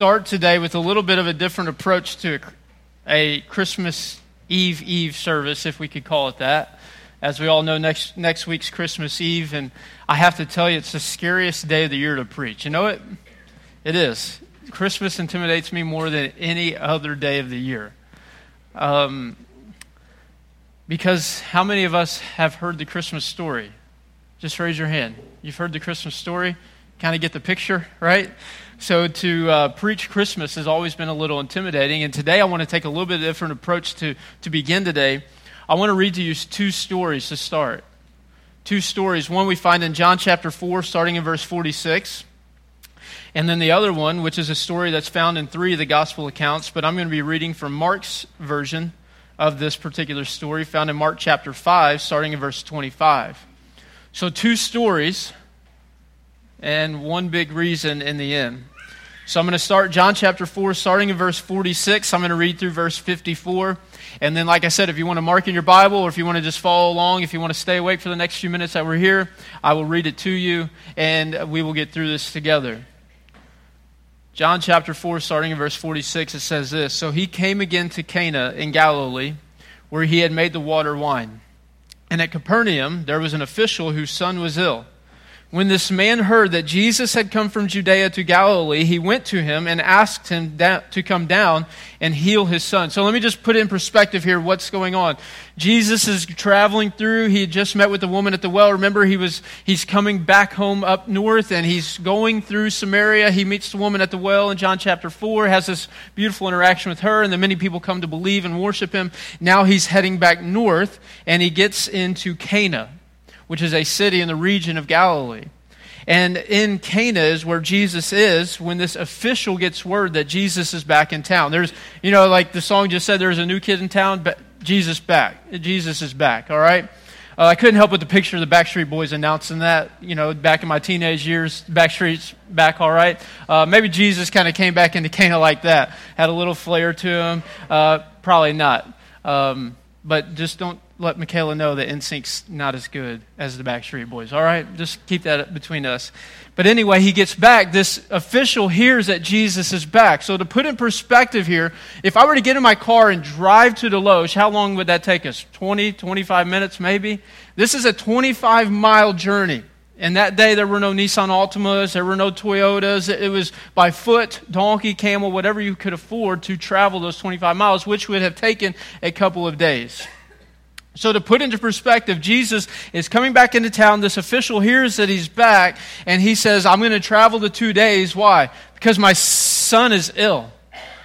start today with a little bit of a different approach to a Christmas Eve Eve service, if we could call it that. As we all know, next, next week's Christmas Eve, and I have to tell you, it's the scariest day of the year to preach. You know it? It is. Christmas intimidates me more than any other day of the year. Um, because how many of us have heard the Christmas story? Just raise your hand. You've heard the Christmas story? Kind of get the picture, right? So to uh, preach Christmas has always been a little intimidating, and today I want to take a little bit of different approach to, to begin today. I want to read to you two stories to start. Two stories. One we find in John chapter 4, starting in verse 46. And then the other one, which is a story that's found in three of the gospel accounts, but I'm going to be reading from Mark's version of this particular story, found in Mark chapter 5, starting in verse 25. So, two stories and one big reason in the end. So I'm going to start John chapter 4, starting in verse 46. I'm going to read through verse 54. And then, like I said, if you want to mark in your Bible or if you want to just follow along, if you want to stay awake for the next few minutes that we're here, I will read it to you and we will get through this together. John chapter 4, starting in verse 46, it says this So he came again to Cana in Galilee, where he had made the water wine. And at Capernaum, there was an official whose son was ill. When this man heard that Jesus had come from Judea to Galilee, he went to him and asked him to come down and heal his son. So let me just put in perspective here what's going on. Jesus is traveling through. He just met with the woman at the well. Remember, he was he's coming back home up north and he's going through Samaria. He meets the woman at the well in John chapter 4, has this beautiful interaction with her, and then many people come to believe and worship him. Now he's heading back north and he gets into Cana which is a city in the region of Galilee. And in Cana is where Jesus is when this official gets word that Jesus is back in town. There's, you know, like the song just said, there's a new kid in town, but Jesus back. Jesus is back, all right? Uh, I couldn't help but the picture of the Backstreet Boys announcing that, you know, back in my teenage years, Backstreet's back, all right? Uh, maybe Jesus kind of came back into Cana like that, had a little flair to him. Uh, probably not. Um, but just don't let Michaela know that NSYNC's not as good as the Backstreet Boys. All right? Just keep that between us. But anyway, he gets back. This official hears that Jesus is back. So to put in perspective here, if I were to get in my car and drive to Deloge, how long would that take us? 20, 25 minutes maybe? This is a 25 mile journey. And that day there were no Nissan Altimas, there were no Toyotas. It was by foot, donkey, camel, whatever you could afford to travel those 25 miles, which would have taken a couple of days. So, to put into perspective, Jesus is coming back into town. This official hears that he's back, and he says, I'm going to travel the two days. Why? Because my son is ill.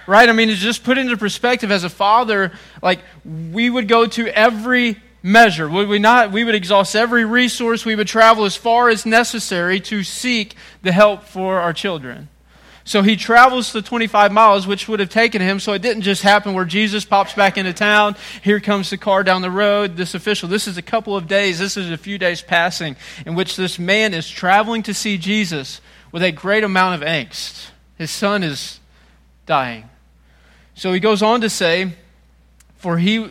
Right? I mean, to just put into perspective, as a father, like, we would go to every measure, would we not? We would exhaust every resource. We would travel as far as necessary to seek the help for our children. So he travels the 25 miles, which would have taken him. So it didn't just happen where Jesus pops back into town. Here comes the car down the road, this official. This is a couple of days. This is a few days passing in which this man is traveling to see Jesus with a great amount of angst. His son is dying. So he goes on to say, For he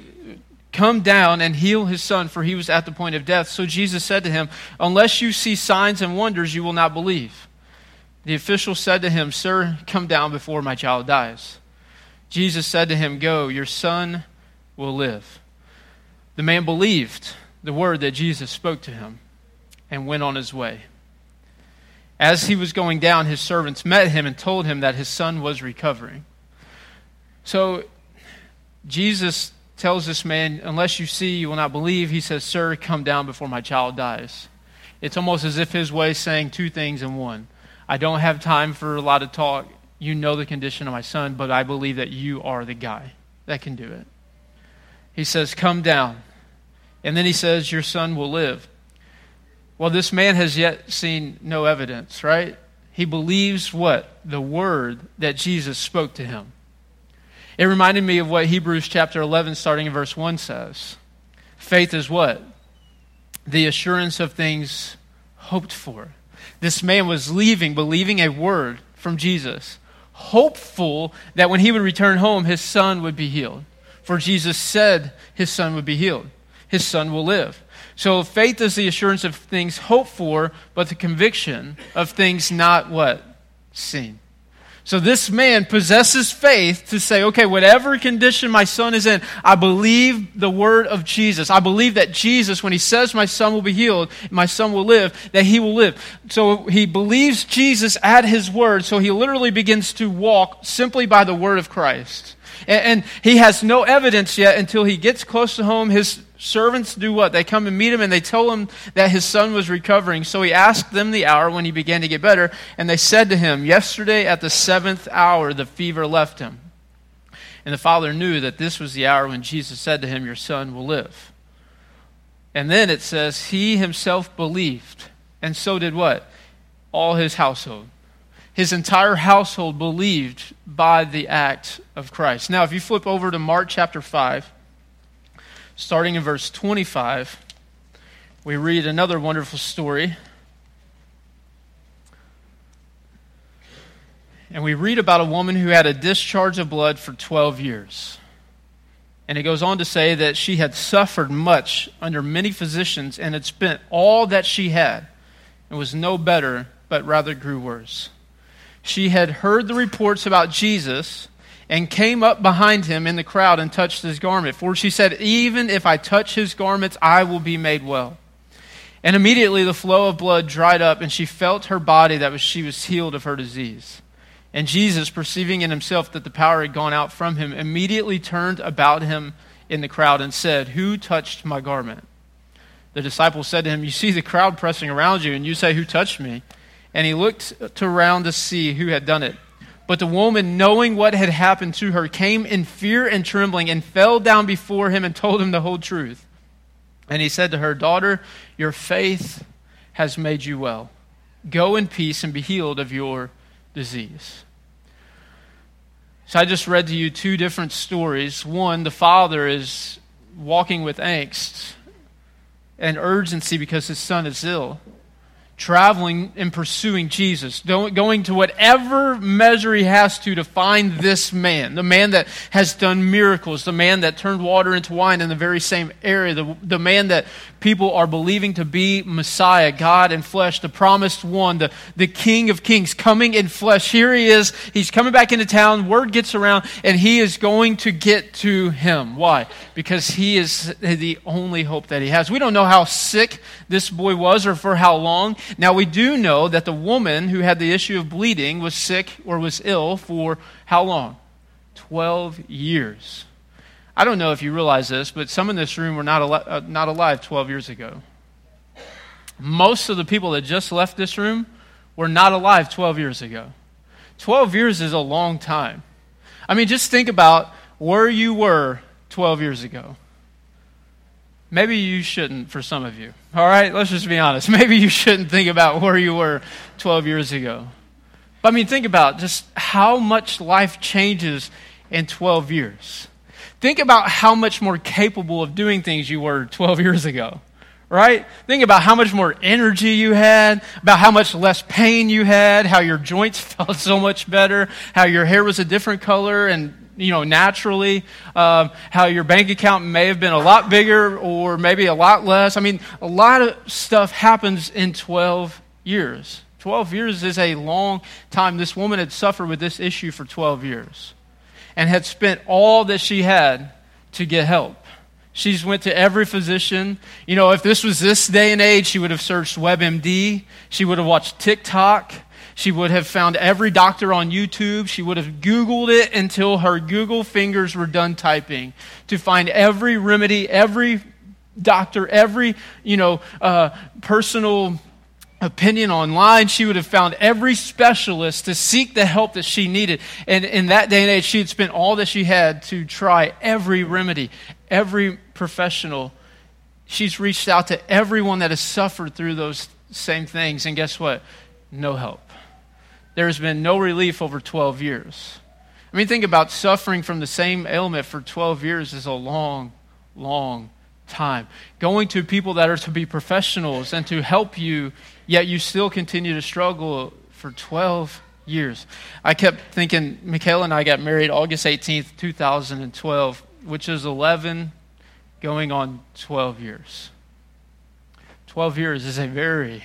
come down and heal his son, for he was at the point of death. So Jesus said to him, Unless you see signs and wonders, you will not believe. The official said to him, Sir, come down before my child dies. Jesus said to him, Go, your son will live. The man believed the word that Jesus spoke to him and went on his way. As he was going down, his servants met him and told him that his son was recovering. So Jesus tells this man, Unless you see, you will not believe. He says, Sir, come down before my child dies. It's almost as if his way is saying two things in one. I don't have time for a lot of talk. You know the condition of my son, but I believe that you are the guy that can do it. He says, Come down. And then he says, Your son will live. Well, this man has yet seen no evidence, right? He believes what? The word that Jesus spoke to him. It reminded me of what Hebrews chapter 11, starting in verse 1 says. Faith is what? The assurance of things hoped for this man was leaving, believing a word from Jesus, hopeful that when he would return home, his son would be healed. For Jesus said his son would be healed, his son will live. So faith is the assurance of things hoped for, but the conviction of things not what? Seen. So this man possesses faith to say, okay, whatever condition my son is in, I believe the word of Jesus. I believe that Jesus, when he says my son will be healed, my son will live, that he will live. So he believes Jesus at his word. So he literally begins to walk simply by the word of Christ. And, and he has no evidence yet until he gets close to home. His servants do what? They come and meet him and they tell him that his son was recovering. So he asked them the hour when he began to get better, and they said to him, Yesterday at the seventh hour the fever left him. And the father knew that this was the hour when Jesus said to him, Your son will live. And then it says, He himself believed, and so did what? All his household. His entire household believed by the act of Christ. Now, if you flip over to Mark chapter 5, starting in verse 25, we read another wonderful story. And we read about a woman who had a discharge of blood for 12 years. And it goes on to say that she had suffered much under many physicians and had spent all that she had and was no better, but rather grew worse. She had heard the reports about Jesus and came up behind him in the crowd and touched his garment. For she said, Even if I touch his garments, I will be made well. And immediately the flow of blood dried up, and she felt her body that was, she was healed of her disease. And Jesus, perceiving in himself that the power had gone out from him, immediately turned about him in the crowd and said, Who touched my garment? The disciples said to him, You see the crowd pressing around you, and you say, Who touched me? And he looked around to see who had done it. But the woman, knowing what had happened to her, came in fear and trembling and fell down before him and told him the whole truth. And he said to her, Daughter, your faith has made you well. Go in peace and be healed of your disease. So I just read to you two different stories. One, the father is walking with angst and urgency because his son is ill traveling and pursuing Jesus, going to whatever measure he has to to find this man, the man that has done miracles, the man that turned water into wine in the very same area, the, the man that people are believing to be Messiah, God in flesh, the promised one, the, the King of Kings coming in flesh. Here he is. He's coming back into town. Word gets around, and he is going to get to him. Why? Because he is the only hope that he has. We don't know how sick this boy was or for how long. Now, we do know that the woman who had the issue of bleeding was sick or was ill for how long? 12 years. I don't know if you realize this, but some in this room were not, al- uh, not alive 12 years ago. Most of the people that just left this room were not alive 12 years ago. 12 years is a long time. I mean, just think about where you were 12 years ago. Maybe you shouldn't for some of you. All right, let's just be honest. Maybe you shouldn't think about where you were 12 years ago. But I mean, think about just how much life changes in 12 years. Think about how much more capable of doing things you were 12 years ago, right? Think about how much more energy you had, about how much less pain you had, how your joints felt so much better, how your hair was a different color and you know, naturally, um, how your bank account may have been a lot bigger or maybe a lot less. I mean, a lot of stuff happens in 12 years. 12 years is a long time. This woman had suffered with this issue for 12 years and had spent all that she had to get help. She's went to every physician. You know, if this was this day and age, she would have searched WebMD. She would have watched TikTok. She would have found every doctor on YouTube. She would have Googled it until her Google fingers were done typing to find every remedy, every doctor, every, you know, uh, personal opinion online. She would have found every specialist to seek the help that she needed. And in that day and age, she had spent all that she had to try every remedy, every professional. She's reached out to everyone that has suffered through those same things. And guess what? No help there has been no relief over 12 years. I mean, think about suffering from the same ailment for 12 years is a long, long time. Going to people that are to be professionals and to help you, yet you still continue to struggle for 12 years. I kept thinking, Michaela and I got married August 18th, 2012, which is 11 going on 12 years. 12 years is a very,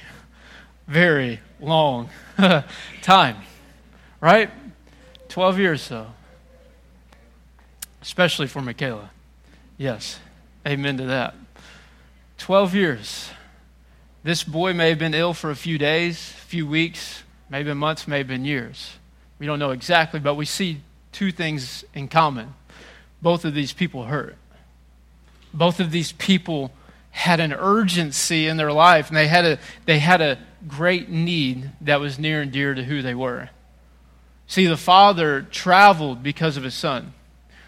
very long time, right? 12 years, though. Especially for Michaela. Yes. Amen to that. 12 years. This boy may have been ill for a few days, a few weeks, maybe months, maybe years. We don't know exactly, but we see two things in common. Both of these people hurt. Both of these people had an urgency in their life, and they had a, they had a great need that was near and dear to who they were. See, the father traveled because of his son,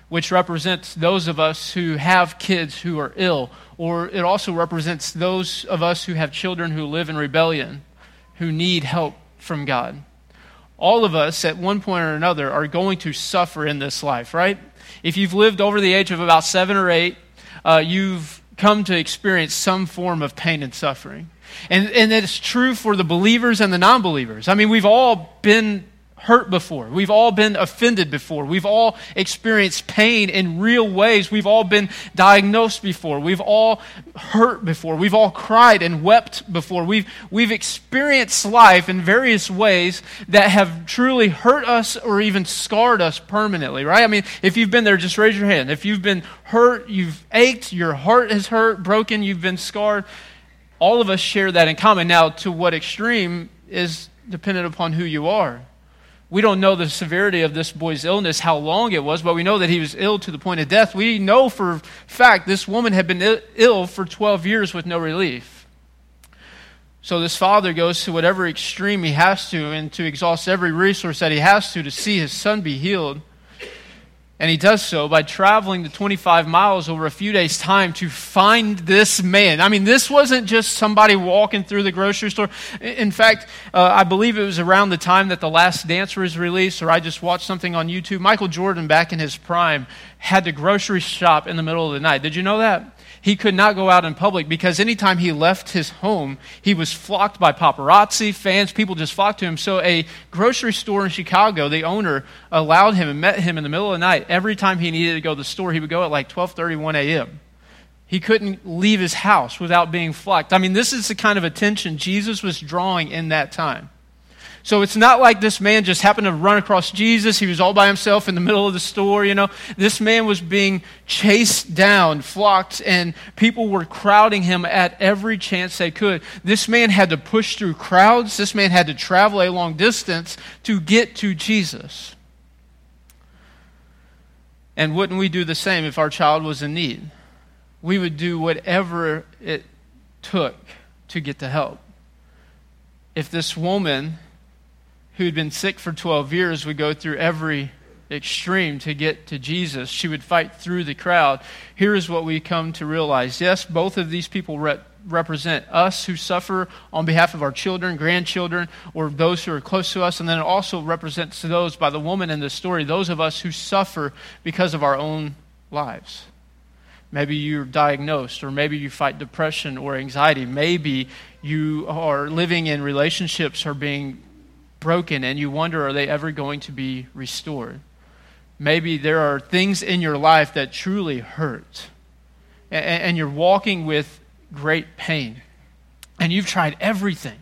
which represents those of us who have kids who are ill, or it also represents those of us who have children who live in rebellion, who need help from God. All of us, at one point or another, are going to suffer in this life, right? If you've lived over the age of about seven or eight, uh, you've come to experience some form of pain and suffering. And, and it's true for the believers and the non believers. I mean, we've all been hurt before. We've all been offended before. We've all experienced pain in real ways. We've all been diagnosed before. We've all hurt before. We've all cried and wept before. We've, we've experienced life in various ways that have truly hurt us or even scarred us permanently, right? I mean, if you've been there, just raise your hand. If you've been hurt, you've ached, your heart has hurt, broken, you've been scarred, all of us share that in common. Now, to what extreme is dependent upon who you are. We don't know the severity of this boy's illness, how long it was, but we know that he was ill to the point of death. We know for fact this woman had been ill for 12 years with no relief. So this father goes to whatever extreme he has to and to exhaust every resource that he has to to see his son be healed. And he does so by traveling the 25 miles over a few days' time to find this man. I mean, this wasn't just somebody walking through the grocery store. In fact, uh, I believe it was around the time that The Last Dance was released, or I just watched something on YouTube. Michael Jordan, back in his prime, had to grocery shop in the middle of the night. Did you know that? he could not go out in public because anytime he left his home, he was flocked by paparazzi, fans, people just flocked to him. So a grocery store in Chicago, the owner allowed him and met him in the middle of the night. Every time he needed to go to the store, he would go at like 12:31 a.m. He couldn't leave his house without being flocked. I mean, this is the kind of attention Jesus was drawing in that time. So it's not like this man just happened to run across Jesus. He was all by himself in the middle of the store, you know. This man was being chased down, flocked, and people were crowding him at every chance they could. This man had to push through crowds. This man had to travel a long distance to get to Jesus. And wouldn't we do the same if our child was in need? We would do whatever it took to get the help. If this woman who'd been sick for 12 years would go through every extreme to get to Jesus. She would fight through the crowd. Here is what we come to realize. Yes, both of these people re- represent us who suffer on behalf of our children, grandchildren, or those who are close to us, and then it also represents to those by the woman in the story, those of us who suffer because of our own lives. Maybe you're diagnosed, or maybe you fight depression or anxiety. Maybe you are living in relationships or being broken and you wonder, are they ever going to be restored? Maybe there are things in your life that truly hurt, and, you're walking with great pain, and you've tried everything.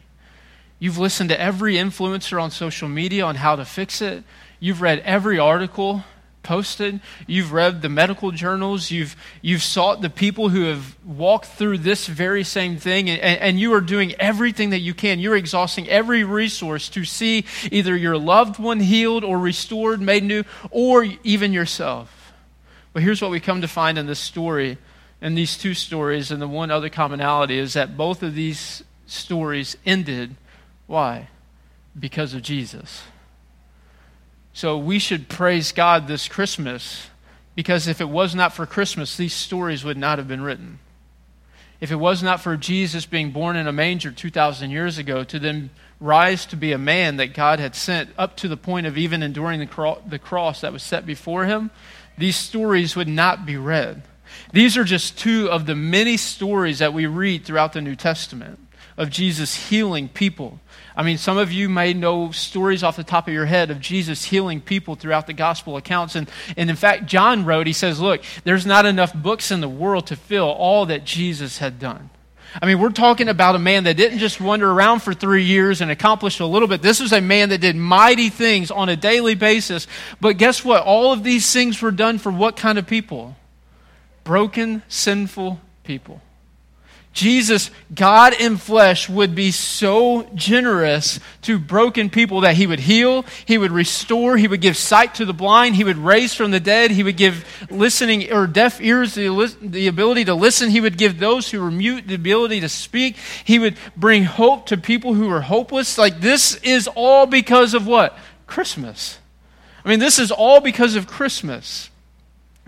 You've listened to every influencer on social media on how to fix it. You've read every article posted. You've read the medical journals. You've, you've sought the people who have walked through this very same thing, and, and you are doing everything that you can. You're exhausting every resource to see either your loved one healed or restored, made new, or even yourself. But here's what we come to find in this story, in these two stories, and the one other commonality is that both of these stories ended. Why? Because of Jesus. So we should praise God this Christmas because if it was not for Christmas, these stories would not have been written. If it was not for Jesus being born in a manger 2,000 years ago to then rise to be a man that God had sent up to the point of even enduring the, cro- the cross that was set before him, these stories would not be read. These are just two of the many stories that we read throughout the New Testament of Jesus healing people I mean, some of you may know stories off the top of your head of Jesus healing people throughout the gospel accounts. And, and in fact, John wrote, he says, Look, there's not enough books in the world to fill all that Jesus had done. I mean, we're talking about a man that didn't just wander around for three years and accomplish a little bit. This was a man that did mighty things on a daily basis. But guess what? All of these things were done for what kind of people? Broken, sinful people. Jesus, God in flesh, would be so generous to broken people that he would heal, he would restore, he would give sight to the blind, he would raise from the dead, he would give listening or deaf ears the, the ability to listen, he would give those who were mute the ability to speak, he would bring hope to people who were hopeless. Like this is all because of what? Christmas. I mean, this is all because of Christmas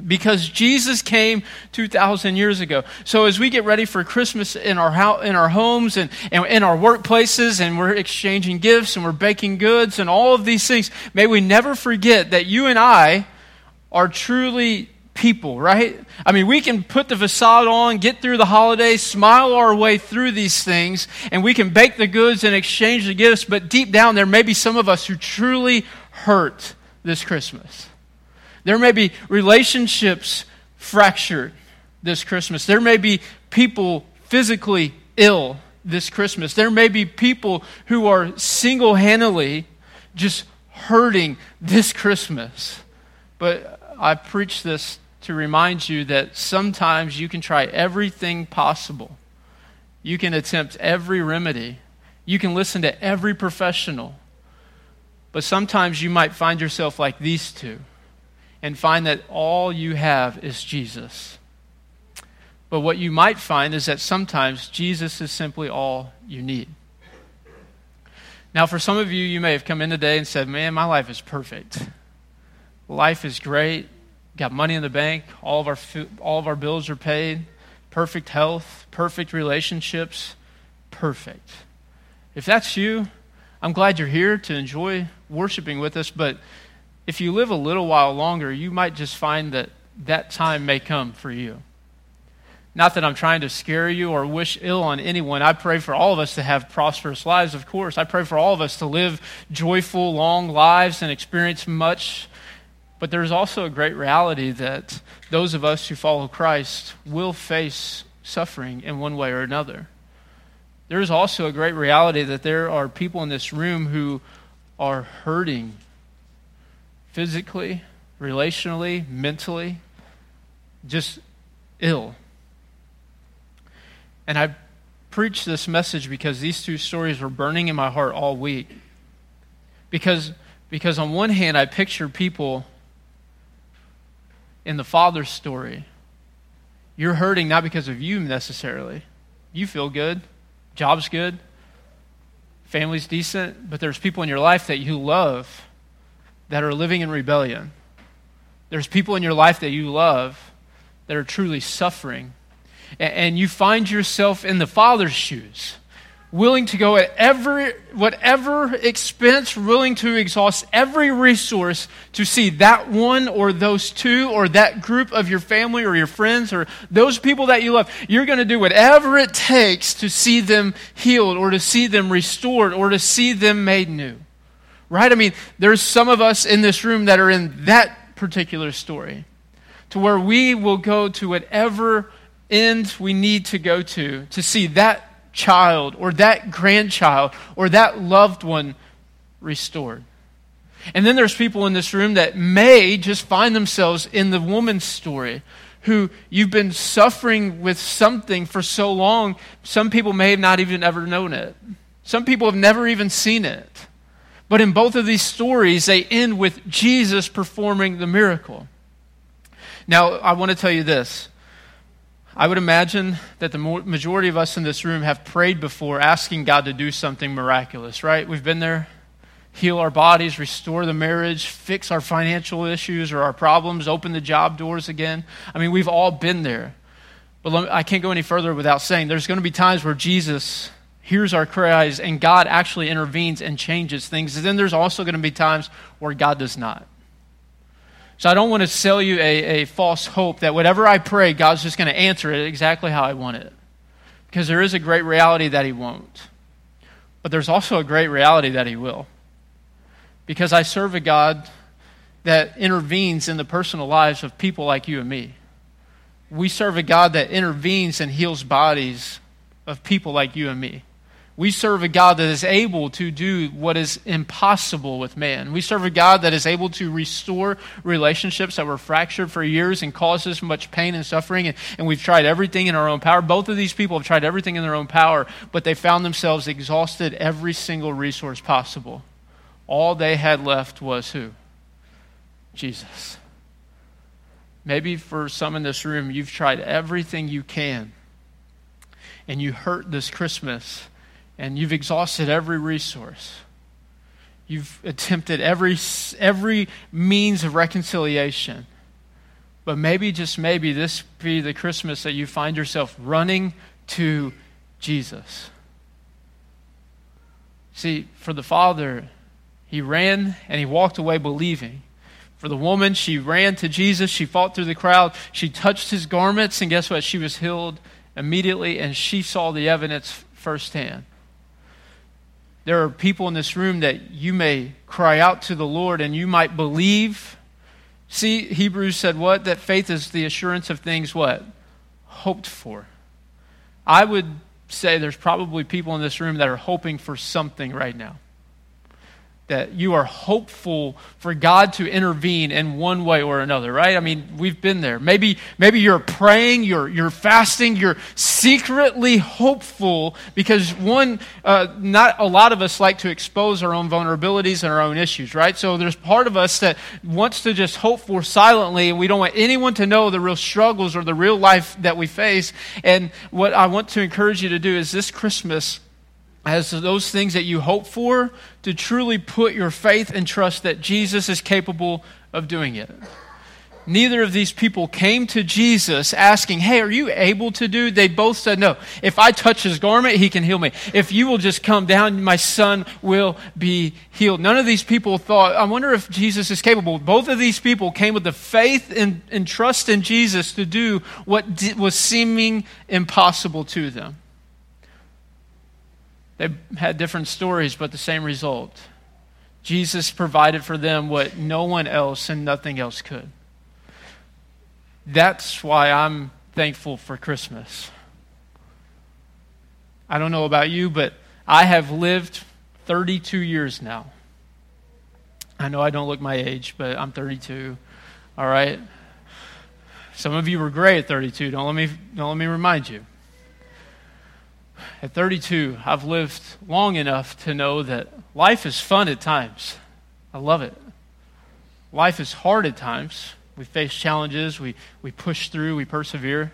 because Jesus came 2,000 years ago. So as we get ready for Christmas in our, house, in our homes and, and in our workplaces, and we're exchanging gifts and we're baking goods and all of these things, may we never forget that you and I are truly people, right? I mean, we can put the facade on, get through the holidays, smile our way through these things, and we can bake the goods and exchange the gifts, but deep down, there may be some of us who truly hurt this Christmas. There may be relationships fractured this Christmas. There may be people physically ill this Christmas. There may be people who are single handedly just hurting this Christmas. But I preach this to remind you that sometimes you can try everything possible. You can attempt every remedy. You can listen to every professional. But sometimes you might find yourself like these two and find that all you have is Jesus. But what you might find is that sometimes Jesus is simply all you need. Now, for some of you, you may have come in today and said, Man, my life is perfect. Life is great. Got money in the bank. All of our, all of our bills are paid. Perfect health. Perfect relationships. Perfect. If that's you, I'm glad you're here to enjoy worshiping with us, but if you live a little while longer, you might just find that that time may come for you. Not that I'm trying to scare you or wish ill on anyone. I pray for all of us to have prosperous lives, of course. I pray for all of us to live joyful, long lives and experience much. But there's also a great reality that those of us who follow Christ will face suffering in one way or another. There is also a great reality that there are people in this room who are hurting physically, relationally, mentally, just ill. And I preached this message because these two stories were burning in my heart all week. Because, because on one hand, I picture people in the father's story. You're hurting not because of you necessarily. You feel good, job's good, family's decent, but there's people in your life that you love that are living in rebellion. There's people in your life that you love that are truly suffering. And you find yourself in the Father's shoes, willing to go at every, whatever expense, willing to exhaust every resource to see that one or those two or that group of your family or your friends or those people that you love. You're going to do whatever it takes to see them healed or to see them restored or to see them made new. Right? I mean, there's some of us in this room that are in that particular story to where we will go to whatever end we need to go to to see that child or that grandchild or that loved one restored. And then there's people in this room that may just find themselves in the woman's story who you've been suffering with something for so long, some people may have not even ever known it. Some people have never even seen it. But in both of these stories, they end with Jesus performing the miracle. Now, I want to tell you this. I would imagine that the majority of us in this room have prayed before asking God to do something miraculous, right? We've been there. Heal our bodies, restore the marriage, fix our financial issues or our problems, open the job doors again. I mean, we've all been there. But me, I can't go any further without saying there's going to be times where Jesus hears our cries and God actually intervenes and changes things. And then there's also going to be times where God does not. So I don't want to sell you a, a false hope that whatever I pray, God's just going to answer it exactly how I want it. Because there is a great reality that He won't. But there's also a great reality that He will. Because I serve a God that intervenes in the personal lives of people like you and me. We serve a God that intervenes and heals bodies of people like you and me. We serve a God that is able to do what is impossible with man. We serve a God that is able to restore relationships that were fractured for years and caused causes much pain and suffering. And, and, we've tried everything in our own power. Both of these people have tried everything in their own power, but they found themselves exhausted every single resource possible. All they had left was who? Jesus. Maybe for some in this room, you've tried everything you can, and you hurt this Christmas and you've exhausted every resource. You've attempted every, every means of reconciliation. But maybe, just maybe, this be the Christmas that you find yourself running to Jesus. See, for the father, he ran and he walked away believing. For the woman, she ran to Jesus. She fought through the crowd. She touched his garments, and guess what? She was healed immediately, and she saw the evidence firsthand. There are people in this room that you may cry out to the Lord and you might believe. See, Hebrews said what? That faith is the assurance of things what? Hoped for. I would say there's probably people in this room that are hoping for something right now that you are hopeful for God to intervene in one way or another, right? I mean, we've been there. Maybe, maybe you're praying, you're, you're fasting, you're secretly hopeful because one, uh, not a lot of us like to expose our own vulnerabilities and our own issues, right? So there's part of us that wants to just hope for silently and we don't want anyone to know the real struggles or the real life that we face. And what I want to encourage you to do is this Christmas, as those things that you hope for, to truly put your faith and trust that Jesus is capable of doing it. Neither of these people came to Jesus asking, Hey, are you able to do? They both said, No. If I touch his garment, he can heal me. If you will just come down, my son will be healed. None of these people thought, I wonder if Jesus is capable. Both of these people came with the faith and, and trust in Jesus to do what was seeming impossible to them. They had different stories, but the same result. Jesus provided for them what no one else and nothing else could. That's why I'm thankful for Christmas. I don't know about you, but I have lived 32 years now. I know I don't look my age, but I'm 32. All right? Some of you were gray at 32. Don't let me, don't let me remind you. At 32, I've lived long enough to know that life is fun at times. I love it. Life is hard at times. We face challenges, we, we push through, we persevere.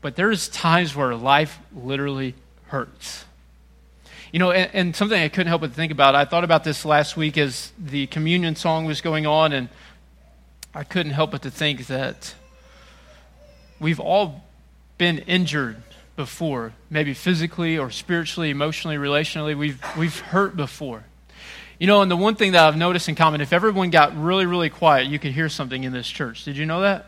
But there's times where life literally hurts. You know, and, and, something I couldn't help but think about, I thought about this last week as the communion song was going on, and I couldn't help but to think that we've all been injured before, maybe physically or spiritually, emotionally, relationally. We've, we've hurt before. You know, and the one thing that I've noticed in common, if everyone got really, really quiet, you could hear something in this church. Did you know that?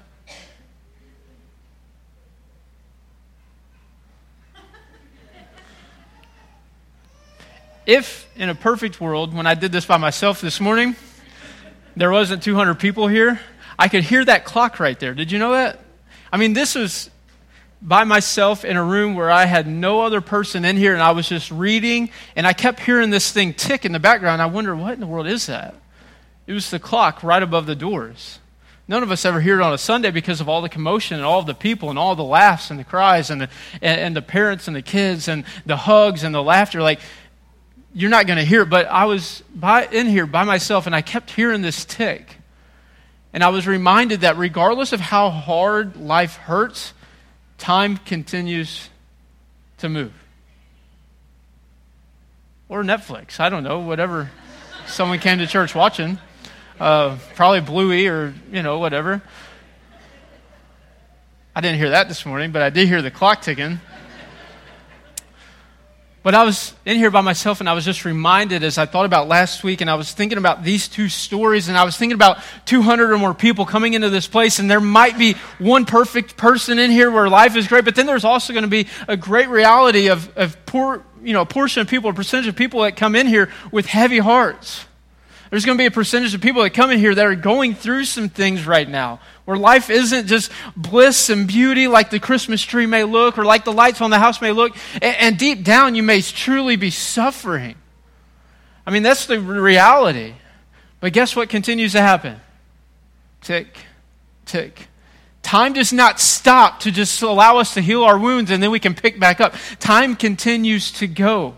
If in a perfect world, when I did this by myself this morning, there wasn't 200 people here, I could hear that clock right there. Did you know that? I mean, this was by myself in a room where I had no other person in here and I was just reading and I kept hearing this thing tick in the background. I wonder what in the world is that? It was the clock right above the doors. None of us ever hear it on a Sunday because of all the commotion and all the people and all the laughs and the cries and the, and, and the parents and the kids and the hugs and the laughter. Like, you're not going to hear it. But I was by, in here by myself and I kept hearing this tick. And I was reminded that regardless of how hard life hurts, time continues to move. Or Netflix, I don't know, whatever someone came to church watching. Uh, probably Bluey or, you know, whatever. I didn't hear that this morning, but I did hear the clock ticking. But I was in here by myself and I was just reminded as I thought about last week and I was thinking about these two stories and I was thinking about 200 or more people coming into this place and there might be one perfect person in here where life is great, but then there's also going to be a great reality of, of poor, you know, a portion of people, a percentage of people that come in here with heavy hearts. There's going to be a percentage of people that come in here that are going through some things right now where life isn't just bliss and beauty like the Christmas tree may look or like the lights on the house may look. And, deep down, you may truly be suffering. I mean, that's the reality. But guess what continues to happen? Tick, tick. Time does not stop to just allow us to heal our wounds and then we can pick back up. Time continues to go.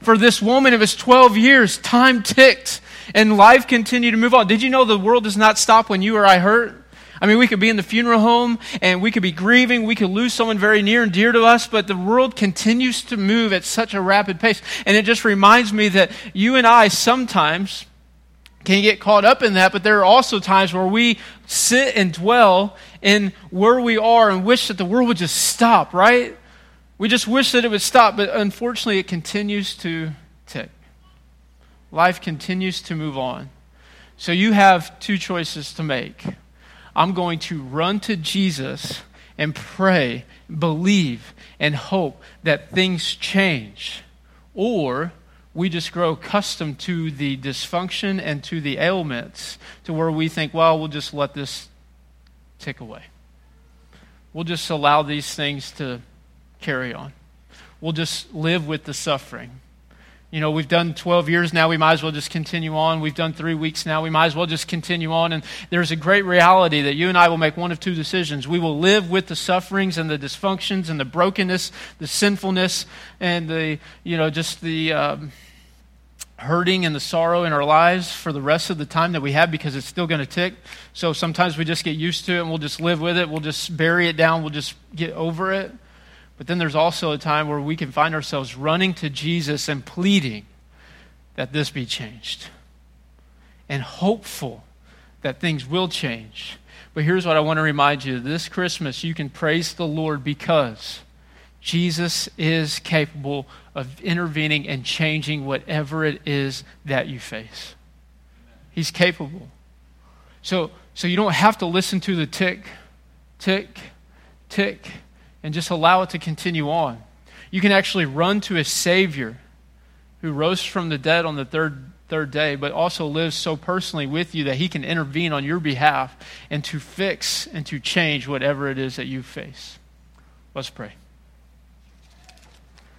For this woman, it was 12 years. Time ticked and life continued to move on. Did you know the world does not stop when you or I hurt? I mean, we could be in the funeral home and we could be grieving. We could lose someone very near and dear to us, but the world continues to move at such a rapid pace. And it just reminds me that you and I sometimes can get caught up in that, but there are also times where we sit and dwell in where we are and wish that the world would just stop, right? We just wish that it would stop, but unfortunately, it continues to tick. Life continues to move on. So you have two choices to make. I'm going to run to Jesus and pray, believe, and hope that things change. Or we just grow accustomed to the dysfunction and to the ailments to where we think, well, we'll just let this tick away. We'll just allow these things to carry on. We'll just live with the suffering you know, we've done 12 years now, we might as well just continue on. We've done three weeks now, we might as well just continue on. And there's a great reality that you and I will make one of two decisions. We will live with the sufferings and the dysfunctions and the brokenness, the sinfulness, and the, you know, just the um, hurting and the sorrow in our lives for the rest of the time that we have because it's still going to tick. So sometimes we just get used to it and we'll just live with it. We'll just bury it down. We'll just get over it. But then there's also a time where we can find ourselves running to Jesus and pleading that this be changed and hopeful that things will change. But here's what I want to remind you this Christmas, you can praise the Lord because Jesus is capable of intervening and changing whatever it is that you face. He's capable. So, so you don't have to listen to the tick, tick, tick and just allow it to continue on. You can actually run to a Savior who rose from the dead on the third, third day, but also lives so personally with you that he can intervene on your behalf and to fix and to change whatever it is that you face. Let's pray.